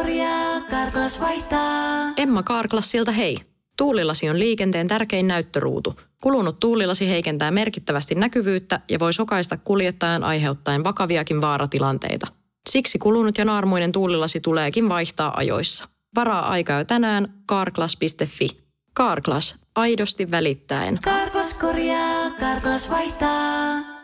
korjaa, Karklas vaihtaa. Emma Karklassilta hei. Tuulilasi on liikenteen tärkein näyttöruutu. Kulunut tuulilasi heikentää merkittävästi näkyvyyttä ja voi sokaista kuljettajan aiheuttaen vakaviakin vaaratilanteita. Siksi kulunut ja naarmuinen tuulilasi tuleekin vaihtaa ajoissa. Varaa aikaa jo tänään karklas.fi. Karklas, aidosti välittäen. Karklas korjaa, Karklas vaihtaa.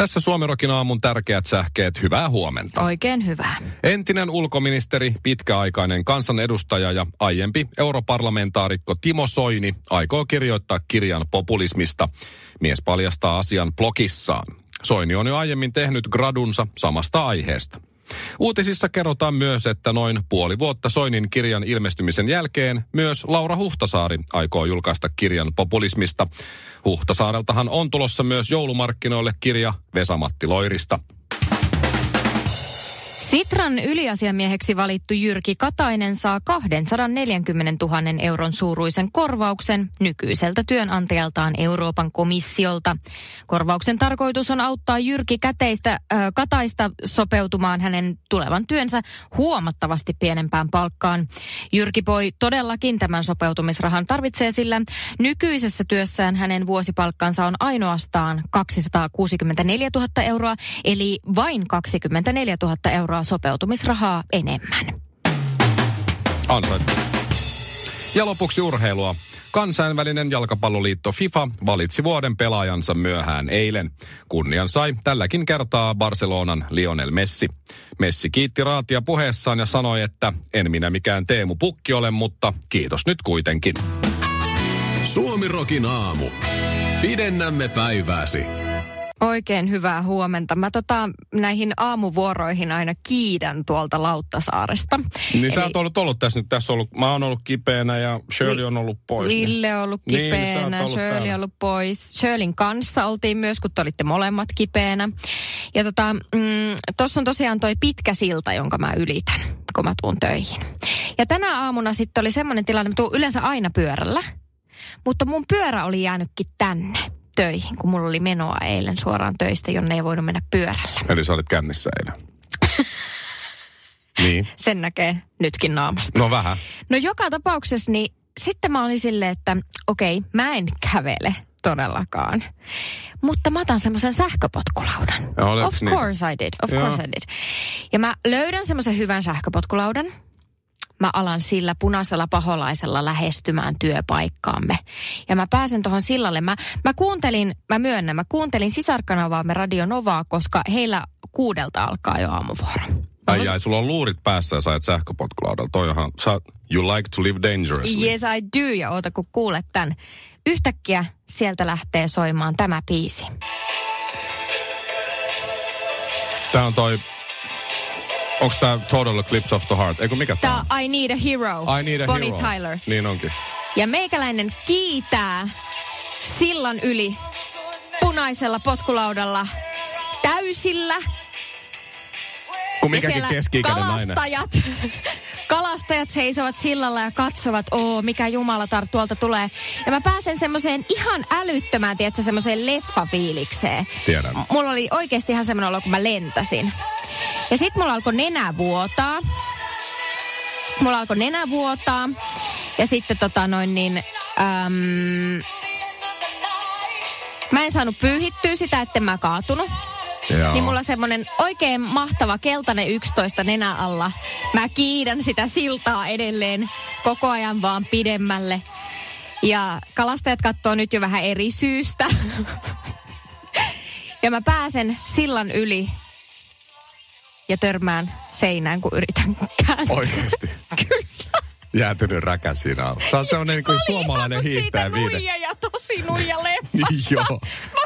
Tässä Suomirokin aamun tärkeät sähkeet. Hyvää huomenta. Oikein hyvää. Entinen ulkoministeri, pitkäaikainen kansanedustaja ja aiempi europarlamentaarikko Timo Soini aikoo kirjoittaa kirjan populismista. Mies paljastaa asian blogissaan. Soini on jo aiemmin tehnyt gradunsa samasta aiheesta. Uutisissa kerrotaan myös, että noin puoli vuotta Soinin kirjan ilmestymisen jälkeen myös Laura Huhtasaari aikoo julkaista kirjan populismista. Huhtasaareltahan on tulossa myös joulumarkkinoille kirja Vesamatti Loirista. Sitran yliasiamieheksi valittu Jyrki Katainen saa 240 000 euron suuruisen korvauksen nykyiseltä työnantajaltaan Euroopan komissiolta. Korvauksen tarkoitus on auttaa Jyrki Käteistä, äh, Kataista sopeutumaan hänen tulevan työnsä huomattavasti pienempään palkkaan. Jyrki Poi todellakin tämän sopeutumisrahan tarvitsee, sillä nykyisessä työssään hänen vuosipalkkansa on ainoastaan 264 000 euroa, eli vain 24 000 euroa sopeutumisrahaa enemmän. Ansaittu. Ja lopuksi urheilua. Kansainvälinen jalkapalloliitto FIFA valitsi vuoden pelaajansa myöhään eilen. Kunnian sai tälläkin kertaa Barcelonan Lionel Messi. Messi kiitti raatia puheessaan ja sanoi, että en minä mikään Teemu Pukki ole, mutta kiitos nyt kuitenkin. Suomirokin aamu. Pidennämme päivääsi. Oikein hyvää huomenta. Mä tota, näihin aamuvuoroihin aina kiidän tuolta Lauttasaaresta. Niin sä oot ollut, ollut tässä nyt. Tässä ollut, mä oon ollut kipeänä ja Shirley on ollut pois. niin- Ville on ollut Niin, niin kipeänä, ollut Shirley täällä. on ollut pois. Shirleyn kanssa oltiin myös, kun te olitte molemmat kipeänä. Ja tota, mm, tossa on tosiaan toi pitkä silta, jonka mä ylitän, kun mä tuun töihin. Ja tänä aamuna sitten oli semmoinen tilanne, että mä tuun yleensä aina pyörällä. Mutta mun pyörä oli jäänytkin tänne töihin, kun mulla oli menoa eilen suoraan töistä, jonne ei voinut mennä pyörällä. Eli sä olit kännissä eilen. niin. Sen näkee nytkin naamasta. No vähän. No joka tapauksessa, niin sitten mä olin silleen, että okei, mä en kävele todellakaan. Mutta mä otan semmoisen sähköpotkulaudan. Ja oliko Of niin? course I did, of Joo. course I did. Ja mä löydän semmoisen hyvän sähköpotkulaudan. Mä alan sillä punaisella paholaisella lähestymään työpaikkaamme. Ja mä pääsen tuohon sillalle. Mä, mä kuuntelin, mä myönnän, mä kuuntelin sisarkanavaamme Radio Novaa, koska heillä kuudelta alkaa jo aamuvuoro. Ai ai, sulla on luurit päässä ja sait sähköpotkulaudalla. Toihan, sä, you like to live dangerously. Yes I do, ja oota kun kuulet tämän. Yhtäkkiä sieltä lähtee soimaan tämä biisi. Tää on toi, onks tää Total Eclipse of the Heart? Eikö mikä tää Tämä on? I Need a Hero, I need a Bonnie hero. Tyler. Niin onkin. Ja meikäläinen kiitää sillan yli punaisella potkulaudalla täysillä. Kun mikäkin nainen. kalastajat, kalastajat seisovat sillalla ja katsovat, oo mikä jumalatar tuolta tulee. Ja mä pääsen semmoiseen ihan älyttömään, tiedätkö, semmoiseen leffafiilikseen. Tiedän. M- Mulla oli oikeasti ihan semmoinen olo, kun mä lentäsin. Ja sit mulla alkoi nenä vuotaa. Mulla alkoi nenä vuotaa. Ja sitten tota noin niin... Äm, mä en saanut pyyhittyä sitä, etten mä kaatunut. Joo. Niin mulla semmonen oikein mahtava keltainen 11 nenä alla. Mä kiidän sitä siltaa edelleen koko ajan vaan pidemmälle. Ja kalastajat katsoo nyt jo vähän eri syystä. ja mä pääsen sillan yli ja törmään seinään, kun yritän kääntää. Oikeesti. Kyllä. Jäätynyt räkä siinä alla. Sä oot sellainen niin kuin suomalainen siitä viiden. nuija ja tosi nuija leffasta. Niin joo.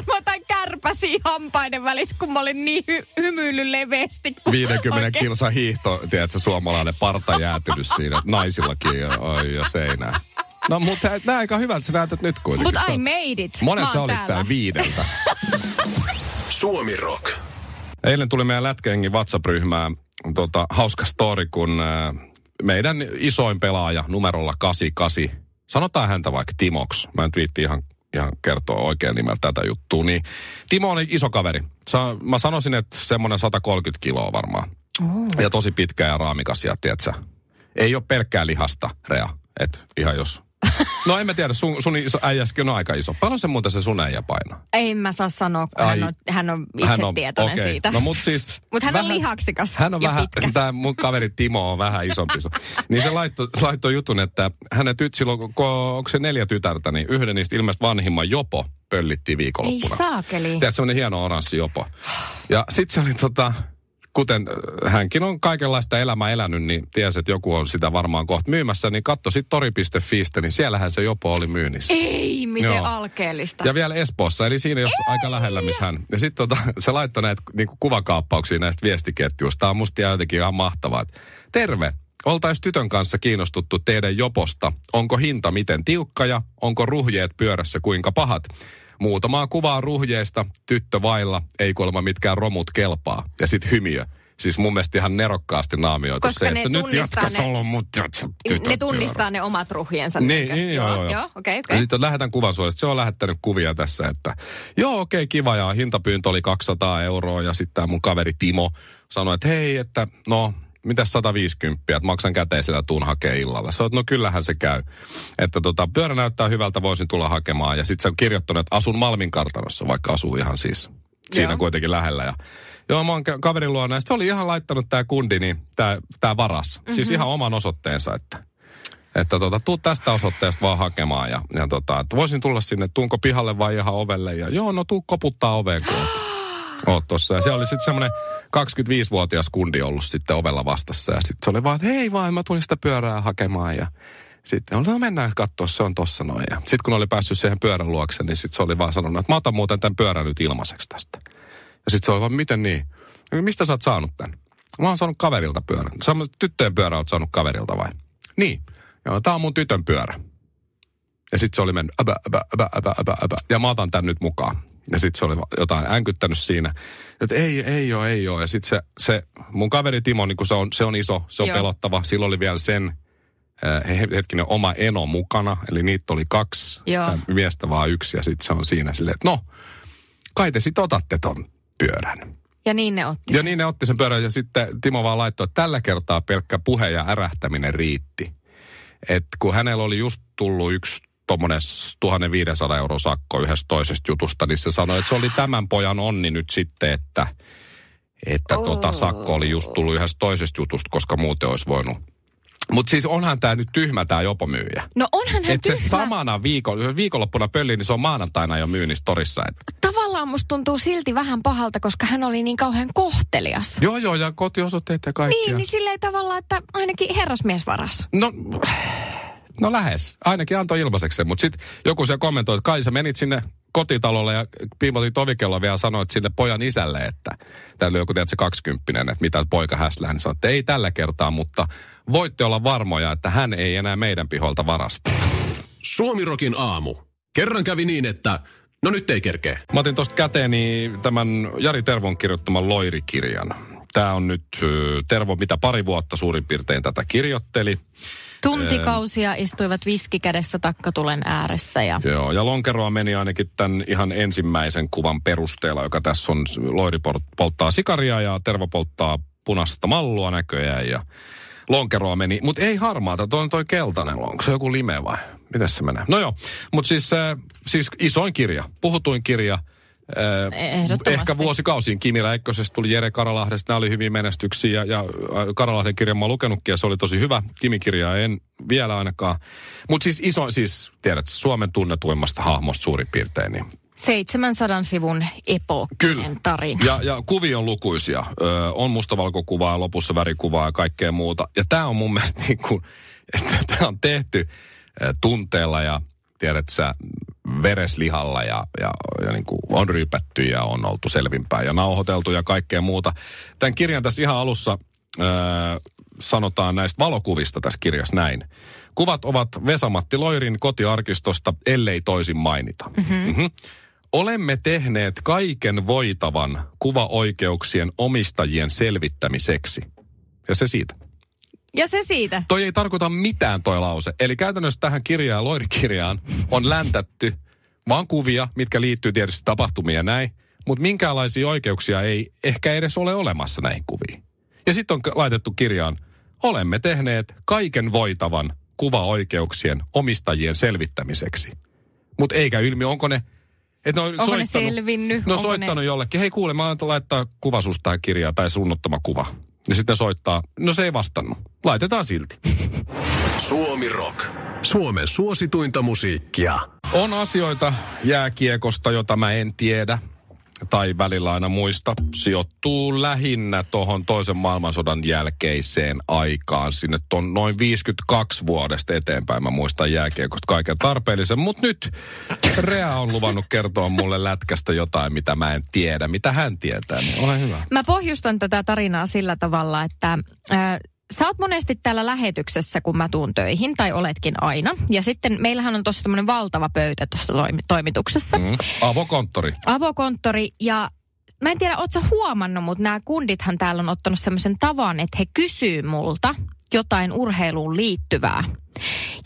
Mä otan kärpäsiä hampaiden välissä, kun mä olin niin hy- hymyillyt leveästi. kun 50 oikein- kilsa hiihto, tiedätkö, suomalainen parta jäätynyt siinä. Naisillakin ja, oi, ja seinään. No mutta näin aika hyvältä sä näytät nyt kuitenkin. But Sä I made it. Monet Mä sä olit täällä viideltä. Suomi Rock. Eilen tuli meidän Lätkengin WhatsApp-ryhmään tota, hauska story, kun äh, meidän isoin pelaaja numerolla 88, sanotaan häntä vaikka Timoks, mä en viitti ihan ihan kertoa oikein nimellä tätä juttua. Niin Timo on iso kaveri. Sa, mä sanoisin, että semmoinen 130 kiloa varmaan. Oh. Ja tosi pitkä ja raamikas ja tiedätkö, ei ole pelkkää lihasta, Rea. Et ihan jos... No en mä tiedä, sun, sun iso, äijäskin on aika iso. Paljon se muuten se sun äijä painaa? Ei mä saa sanoa, kun Ai. hän on, hän on itse tietoinen okei. siitä. No mut siis... Mutta hän on vähän- lihaksikas Hän on ja vähän, pitkä. tämä mun kaveri Timo on vähän isompi. niin se laittoi, se laittoi jutun, että hänen tyt, silloin, kun onko se neljä tytärtä, niin yhden niistä ilmeisesti vanhimman Jopo pöllittiin Ei viikonloppuna. saakeli. Tiedätkö, semmoinen hieno oranssi Jopo. Ja sitten se oli tota, kuten äh, hänkin on kaikenlaista elämää elänyt, niin tiesi, että joku on sitä varmaan kohta myymässä, niin katso sitten tori.fiistä, niin siellähän se Jopo oli myynnissä. Ei, miten Joo. alkeellista. Ja vielä Espoossa, eli siinä jos aika lähellä, missä hän... Ja sitten tota, se laittoi näitä niinku kuvakaappauksia näistä viestiketjuista. Tämä on musta jotenkin ihan mahtavaa. Terve! Oltais tytön kanssa kiinnostuttu teidän joposta. Onko hinta miten tiukka ja onko ruhjeet pyörässä kuinka pahat? Muutamaa kuvaa ruhjeista, tyttö vailla, ei kuulemma mitkään romut kelpaa. Ja sitten hymiö. Siis mun mielestä ihan nerokkaasti naamioitu Koska se, että nyt tunnistaa jatka ne- solo mut tytön ne tunnistaa ne omat ruhjensa. Niin, niin, joo, joo, joo. Joo, okei, Ja okei. sitten lähetän kuvan sulle. Se on lähettänyt kuvia tässä, että joo, okei, okay, kiva. Ja hintapyyntö oli 200 euroa. Ja sitten tämä mun kaveri Timo sanoi, että hei, että no, mitäs 150, että maksan käteisellä tuun hakee illalla. On, että no kyllähän se käy. Että tota, pyörä näyttää hyvältä, voisin tulla hakemaan. Ja sitten se on kirjoittanut, että asun Malmin kartanossa, vaikka asuu ihan siis siinä Joo. kuitenkin lähellä. Ja Joo, mä oon ka- kaverin luona. Ja sit se oli ihan laittanut tämä kundi, niin tää, tää varas. Mm-hmm. Siis ihan oman osoitteensa, että että tota, tuu tästä osoitteesta vaan hakemaan ja, ja tota, että voisin tulla sinne, tuunko pihalle vai ihan ovelle ja joo, no tuu koputtaa oveen kun oot, tossa. Ja siellä oli sitten semmoinen 25-vuotias kundi ollut sitten ovella vastassa ja sitten se oli vaan, hei vaan, mä tulin sitä pyörää hakemaan ja sitten no mennään katsoa, se on tossa noin. Ja sitten kun oli päässyt siihen pyörän luokse, niin sitten se oli vaan sanonut, että mä otan muuten tämän pyörän nyt ilmaiseksi tästä. Ja sitten se oli vaan, miten niin? "No, Mistä sä oot saanut tämän? Mä oon saanut kaverilta pyörän. Sä tyttöjen pyörä oot saanut kaverilta vai? Niin. Joo, tää on mun tytön pyörä. Ja sitten se oli mennyt, äbä, äbä, äbä, äbä, äbä, äbä. Ja mä otan tän nyt mukaan. Ja sitten se oli jotain änkyttänyt siinä. Että ei, ei oo, ei oo. Ja sitten se, se, mun kaveri Timo, niin kun se on, se on iso, se on Joo. pelottava. Silloin oli vielä sen he- hetkinen oma eno mukana. Eli niitä oli kaksi, Joo. sitä miestä vaan yksi. Ja sitten se on siinä silleen, että no, kai te sitten otatte ton pyörän. Ja niin ne otti Ja sen. niin ne otti sen pyörän ja sitten Timo vaan laittoi, että tällä kertaa pelkkä puhe ja ärähtäminen riitti. Et kun hänellä oli just tullut yksi tuommoinen 1500 euro sakko yhdestä toisesta jutusta, niin se sanoi, että se oli tämän pojan onni nyt sitten, että, että Oh. tota sakko oli just tullut yhdestä toisesta jutusta, koska muuten olisi voinut. Mutta siis onhan tämä nyt tyhmä tämä jopomyyjä. No onhan hän se tyhmä. samana viikon, viikonloppuna pölli, niin se on maanantaina jo myynnissä torissa. Et, Tavallaan musta tuntuu silti vähän pahalta, koska hän oli niin kauhean kohtelias. joo, joo, ja kotiosoitteet ja kaikki. Niin, niin silleen tavallaan, että ainakin herrasmies varas. No, no lähes. Ainakin antoi ilmaiseksi sen. Mutta sitten joku se kommentoi, että kai sä menit sinne kotitalolle ja piipotit ovikello vielä sanoit sille pojan isälle, että täällä oli joku tiedät, se kaksikymppinen, että mitä poika häslää. Niin sanoi, että ei tällä kertaa, mutta voitte olla varmoja, että hän ei enää meidän piholta varasta. Suomirokin aamu. Kerran kävi niin, että no nyt ei kerkeä. Mä otin tuosta käteeni tämän Jari Tervon kirjoittaman Loirikirjan. Tämä on nyt Tervo, mitä pari vuotta suurin piirtein tätä kirjoitteli. Tuntikausia istuivat viski kädessä takkatulen ääressä ja Joo, ja lonkeroa meni ainakin tämän ihan ensimmäisen kuvan perusteella, joka tässä on. Loiri pol- polttaa sikaria ja Tervo polttaa punaista mallua näköjään ja lonkeroa meni. Mutta ei harmaata, toi on toi keltainen lonko. Se on joku lime vai? Miten se menee? No joo, mutta siis, äh, siis isoin kirja, puhutuin kirja. Äh, Ehdottomasti. ehkä vuosikausiin. Kimi Räikkösestä tuli Jere Karalahdesta. Nämä oli hyviä menestyksiä ja, ja Karalahden kirjan mä oon lukenutkin ja se oli tosi hyvä. Kimi-kirjaa en vielä ainakaan. Mutta siis iso, siis tiedät, Suomen tunnetuimmasta hahmosta suurin piirtein. Niin. 700 sivun epookkinen tarina. Ja, ja kuvia on lukuisia. Ö, on mustavalkokuvaa, lopussa värikuvaa ja kaikkea muuta. Ja tämä on mun mielestä niin kuin, että tämä on tehty tunteella ja tiedät sä, vereslihalla ja, ja, ja niin kuin on ryypätty ja on oltu selvinpäin ja nauhoiteltu ja kaikkea muuta. Tämän kirjan tässä ihan alussa ö, sanotaan näistä valokuvista tässä kirjassa näin. Kuvat ovat Vesamatti Loirin kotiarkistosta, ellei toisin mainita. Mm-hmm. Mm-hmm. Olemme tehneet kaiken voitavan kuvaoikeuksien omistajien selvittämiseksi. Ja se siitä. Ja se siitä. Toi ei tarkoita mitään toi lause. Eli käytännössä tähän kirjaan, Loirikirjaan, on läntätty vaan kuvia, mitkä liittyy tietysti tapahtumiin ja näin. Mutta minkäänlaisia oikeuksia ei ehkä edes ole olemassa näihin kuviin. Ja sitten on laitettu kirjaan, olemme tehneet kaiken voitavan kuvaoikeuksien omistajien selvittämiseksi. Mutta eikä ilmi, onko ne... Et ne on Onko ne selvinnyt? Ne on Onko soittanut ne... jollekin, hei kuule, mä laittaa kuva susta tähän kirjaan tai sunnottama kuva. Ja sitten soittaa, no se ei vastannut. Laitetaan silti. Suomi Rock. Suomen suosituinta musiikkia. On asioita jääkiekosta, jota mä en tiedä tai välillä aina muista, sijoittuu lähinnä tuohon toisen maailmansodan jälkeiseen aikaan. Sinne on noin 52 vuodesta eteenpäin mä muistan jääkiekosta kaiken tarpeellisen. Mutta nyt Rea on luvannut kertoa mulle lätkästä jotain, mitä mä en tiedä. Mitä hän tietää, niin ole hyvä. Mä pohjustan tätä tarinaa sillä tavalla, että äh, sä oot monesti täällä lähetyksessä, kun mä tuun töihin, tai oletkin aina. Ja sitten meillähän on tuossa tämmöinen valtava pöytä tuossa toimi- toimituksessa. Mm. Avokonttori. Avokonttori ja mä en tiedä, oot sä huomannut, mutta nämä kundithan täällä on ottanut semmoisen tavan, että he kysyy multa jotain urheiluun liittyvää.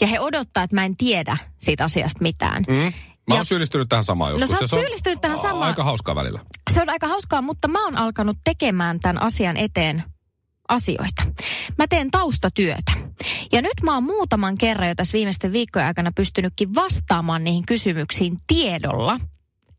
Ja he odottaa, että mä en tiedä siitä asiasta mitään. Mm. Mä oon Ja- syyllistynyt tähän samaan joskus. sä oot se on syyllistynyt tähän samaan. Aika hauskaa välillä. Se on aika hauskaa, mutta mä oon alkanut tekemään tämän asian eteen asioita. Mä teen taustatyötä. Ja nyt mä oon muutaman kerran jo tässä viimeisten viikkojen aikana pystynytkin vastaamaan niihin kysymyksiin tiedolla,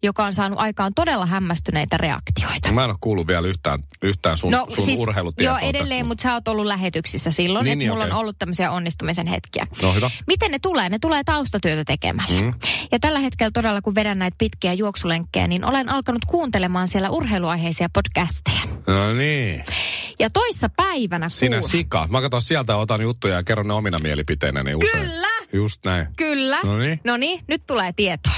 joka on saanut aikaan todella hämmästyneitä reaktioita. Mä en ole kuullut vielä yhtään, yhtään sun, sun Joo, urheilutietoa edelleen, tässä. mutta sä oot ollut lähetyksissä silloin, Niin, niin, että niin, mulla okei. on ollut tämmöisiä onnistumisen hetkiä. No hyvä. Miten ne tulee? Ne tulee taustatyötä tekemällä. Mm. Ja tällä hetkellä todella, kun vedän näitä pitkiä juoksulenkkejä, niin olen alkanut kuuntelemaan siellä urheiluaiheisia podcasteja. No niin. Ja toissa päivänä Sinä sika. Mä katson sieltä, otan juttuja ja kerron ne omina mielipiteinäni usein. Kyllä! Just näin. Kyllä. No niin, nyt tulee tietoa.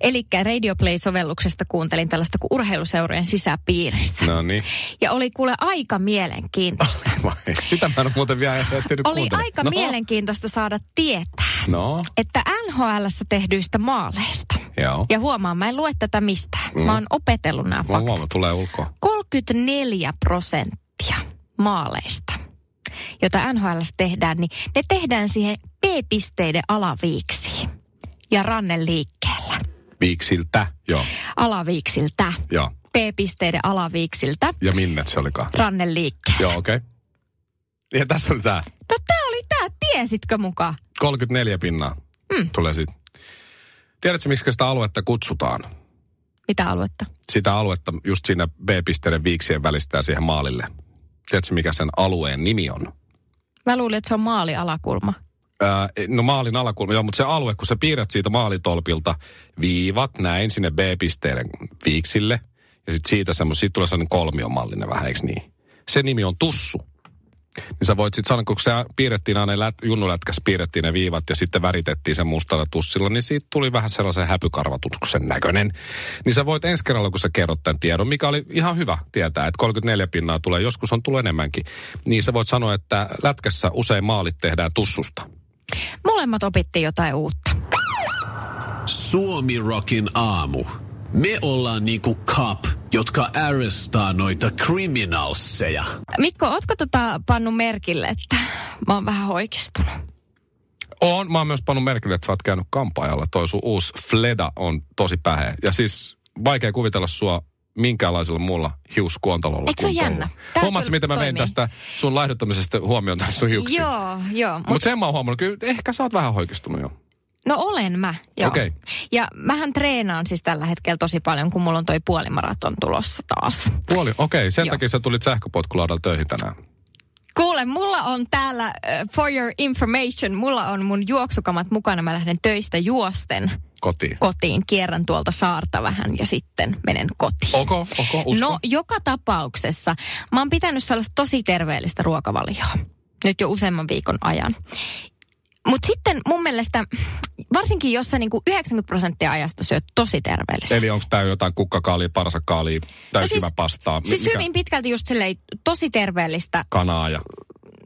Eli Radio Play-sovelluksesta kuuntelin tällaista kuin urheiluseurojen sisäpiirissä. No niin. Ja oli kuule aika mielenkiintoista. Sitä mä en muuten vielä ehtinyt Oli kuuntelemaan. aika no. mielenkiintoista saada tietää, No, että NHLssä tehdyistä maaleista. joo. Ja huomaan, mä en lue tätä mistään. Mm. Mä oon opetellut nämä Mä faktat. huomaan, tulee ulkoa. 34 prosenttia maaleista, jota NHL tehdään, niin ne tehdään siihen B-pisteiden alaviiksiin ja rannen liikkeellä. Viiksiltä, joo. Alaviiksiltä. joo. B-pisteiden alaviiksiltä Ja minne se olikaan? rannen liikkeellä. Joo, okei. Okay. Ja tässä oli tää. No tää oli tää, tiesitkö mukaan? 34 pinnaa. Mm. Tulee siitä. Tiedätkö, miksi sitä aluetta kutsutaan? Mitä aluetta? Sitä aluetta just siinä B-pisteiden viiksien välistä siihen maalille. Tiedätkö, mikä sen alueen nimi on? Mä luulin, että se on maalialakulma. Ää, no maalin alakulma, joo, mutta se alue, kun sä piirrät siitä maalitolpilta viivat näin sinne B-pisteiden viiksille, ja sitten siitä semmos, siitä tulee sellainen kolmiomallinen vähän, eikö niin? Se nimi on tussu. Niin sä voit sitten sanoa, kun se piirrettiin aina lät, junnulätkässä piirrettiin ne viivat ja sitten väritettiin sen mustalla tussilla, niin siitä tuli vähän sellaisen häpykarvatuksen näköinen. Niin sä voit ensi kerralla, kun sä kerrot tämän tiedon, mikä oli ihan hyvä tietää, että 34 pinnaa tulee, joskus on tullut enemmänkin, niin sä voit sanoa, että lätkässä usein maalit tehdään tussusta. Molemmat opittiin jotain uutta. Suomi Rockin aamu. Me ollaan niinku cop, jotka arrestaa noita criminalseja. Mikko, ootko tota pannut merkille, että mä oon vähän hoikistunut? On. Mä oon myös pannut merkille, että sä oot käynyt kampaajalla. Toi sun uusi Fleda on tosi päheä. Ja siis vaikea kuvitella sua minkäänlaisella muulla hiuskuontalolla. Eikö se ole jännä? Huomaatko, miten mä vein tästä sun laihduttamisesta huomioon tässä sun hiuksiin? Joo, joo. Mutta Mut, sen mä oon huomannut, kyllä ehkä sä oot vähän hoikistunut jo. No olen mä, joo. Okei. Ja mähän treenaan siis tällä hetkellä tosi paljon, kun mulla on toi puolimaraton tulossa taas. Puoli, okei. Okay. Sen Joo. takia sä tulit sähköpotkulaudalla töihin tänään. Kuule, mulla on täällä, uh, for your information, mulla on mun juoksukamat mukana. Mä lähden töistä juosten Kotiin. kotiin, kierrän tuolta saarta vähän ja sitten menen kotiin. Ok, ok, usko. No, joka tapauksessa mä oon pitänyt sellaista tosi terveellistä ruokavalioa nyt jo useamman viikon ajan. Mutta sitten mun mielestä, varsinkin jos sä niinku 90 prosenttia ajasta syöt tosi terveellisesti. Eli onko tää jotain kukkakaalia, parsakaalia, täysin no parstaa? Siis mikä- hyvin pitkälti just silleen tosi terveellistä Kanaa ja...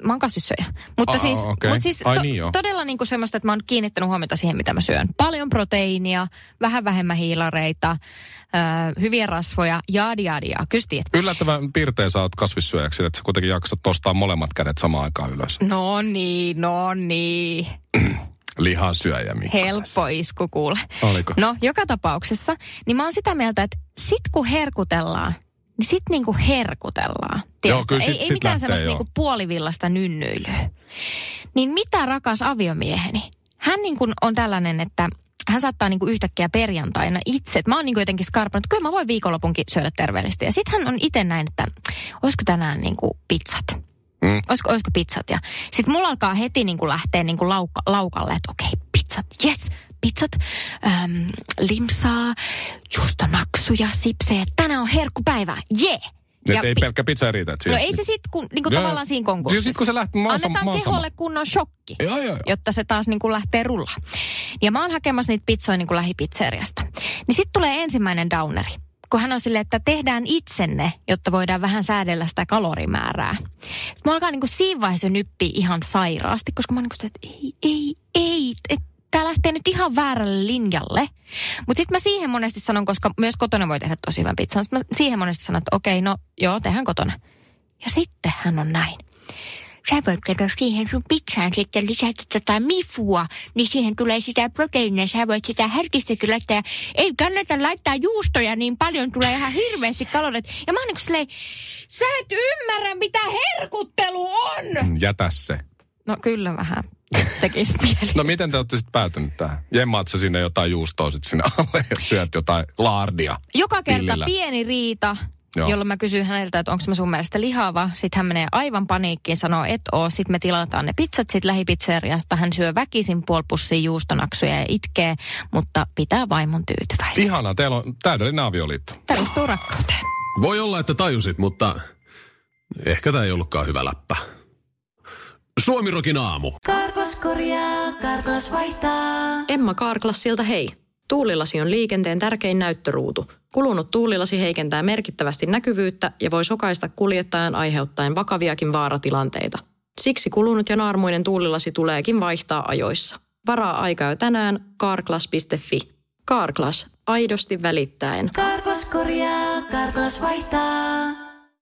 mä oon kasvissyöjä. Mutta Aa, siis, okei. mut siis Ai to, niin joo. todella niinku semmoista, että mä oon kiinnittänyt huomiota siihen, mitä mä syön. Paljon proteiinia, vähän vähemmän hiilareita, ö, hyviä rasvoja, jaadi jaadi jaa. Kyllä. Yllättävän piirtein sä oot kasvissyöjäksi, että sä kuitenkin jaksat nostaa molemmat kädet samaan aikaan ylös. No niin, no niin. Lihansyöjä Mikko. Helppo isku kuule. Oliko? No, joka tapauksessa, niin mä oon sitä mieltä, että sit kun herkutellaan, niin sit niinku herkutellaan. Tiedätkö? kyllä sit- ei, ei sit mitään lähtee, semmoista joo. niinku puolivillasta nynnyilyä. Niin mitä rakas aviomieheni? Hän niinku on tällainen, että hän saattaa niinku yhtäkkiä perjantaina itse, että mä oon niinku jotenkin skarpannut, että kyllä mä voin viikonlopunkin syödä terveellisesti. Ja sitten hän on itse näin, että olisiko tänään niinku pizzat. Mm. Olisiko, olisiko pizzat? Ja sitten mulla alkaa heti niin kuin lähteä niin kuin lauka, laukalle, että okei, pizzat, yes, pizzat, äm, limsaa, juustonaksuja, sipsejä. Tänään on herkkupäivä, jee! Yeah. Nyt ei pelkkä pizza riitä. No siihen- ei se sitten kun, niin kuin Joo, tavallaan siinä konkurssissa. sit kun se lähtee, Annetaan oon keholle kunnon shokki, Joo, joo, joo. jotta se taas niin kuin lähtee rullaan. Ja mä oon hakemassa niitä pizzoja niin kuin lähipizzeriasta. Niin sitten tulee ensimmäinen downeri. Kun hän on silleen, että tehdään itsenne, jotta voidaan vähän säädellä sitä kalorimäärää. Sitten mä alkaa niin kuin siinä vaiheessa nyppiä ihan sairaasti, koska mä oon niin kuin se, että ei, ei, ei, että tämä lähtee nyt ihan väärälle linjalle. Mutta sitten mä siihen monesti sanon, koska myös kotona voi tehdä tosi hyvän pizzan. Sitten mä siihen monesti sanon, että okei, no joo, tehdään kotona. Ja sitten hän on näin. Sä voit kato siihen sun pizzaan sitten lisätä tota mifua, niin siihen tulee sitä proteiinia. Sä voit sitä härkistäkin laittaa. Ja ei kannata laittaa juustoja niin paljon, tulee ihan hirveästi kalorit. Ja mä oon niin silleen, sä et ymmärrä mitä herkuttelu on. Jätä se. No kyllä vähän tekisi mieli. No miten te olette sitten päätynyt tähän? Jemmaat sä sinne jotain juustoa sitten sinne alle ja syöt jotain laardia? Joka kerta Pillillä. pieni riita, Joo. jolloin mä kysyn häneltä, että onko mä sun mielestä lihava. Sitten hän menee aivan paniikkiin, sanoo, et oo. Sitten me tilataan ne pizzat sit lähipizzeriasta. Hän syö väkisin puoli juustonaksuja ja itkee, mutta pitää vaimon tyytyväisenä. Ihana, teillä on täydellinen avioliitto. Perustuu rakkauteen. Voi olla, että tajusit, mutta ehkä tämä ei ollutkaan hyvä läppä. Suomirokin aamu. Karklas korjaa, Karklas vaihtaa. Emma Karklassilta hei. Tuulilasi on liikenteen tärkein näyttöruutu. Kulunut tuulilasi heikentää merkittävästi näkyvyyttä ja voi sokaista kuljettajan aiheuttaen vakaviakin vaaratilanteita. Siksi kulunut ja naarmuinen tuulilasi tuleekin vaihtaa ajoissa. Varaa aikaa jo tänään karklas.fi. Karklas, aidosti välittäen. Karklas korjaa, Karklas vaihtaa.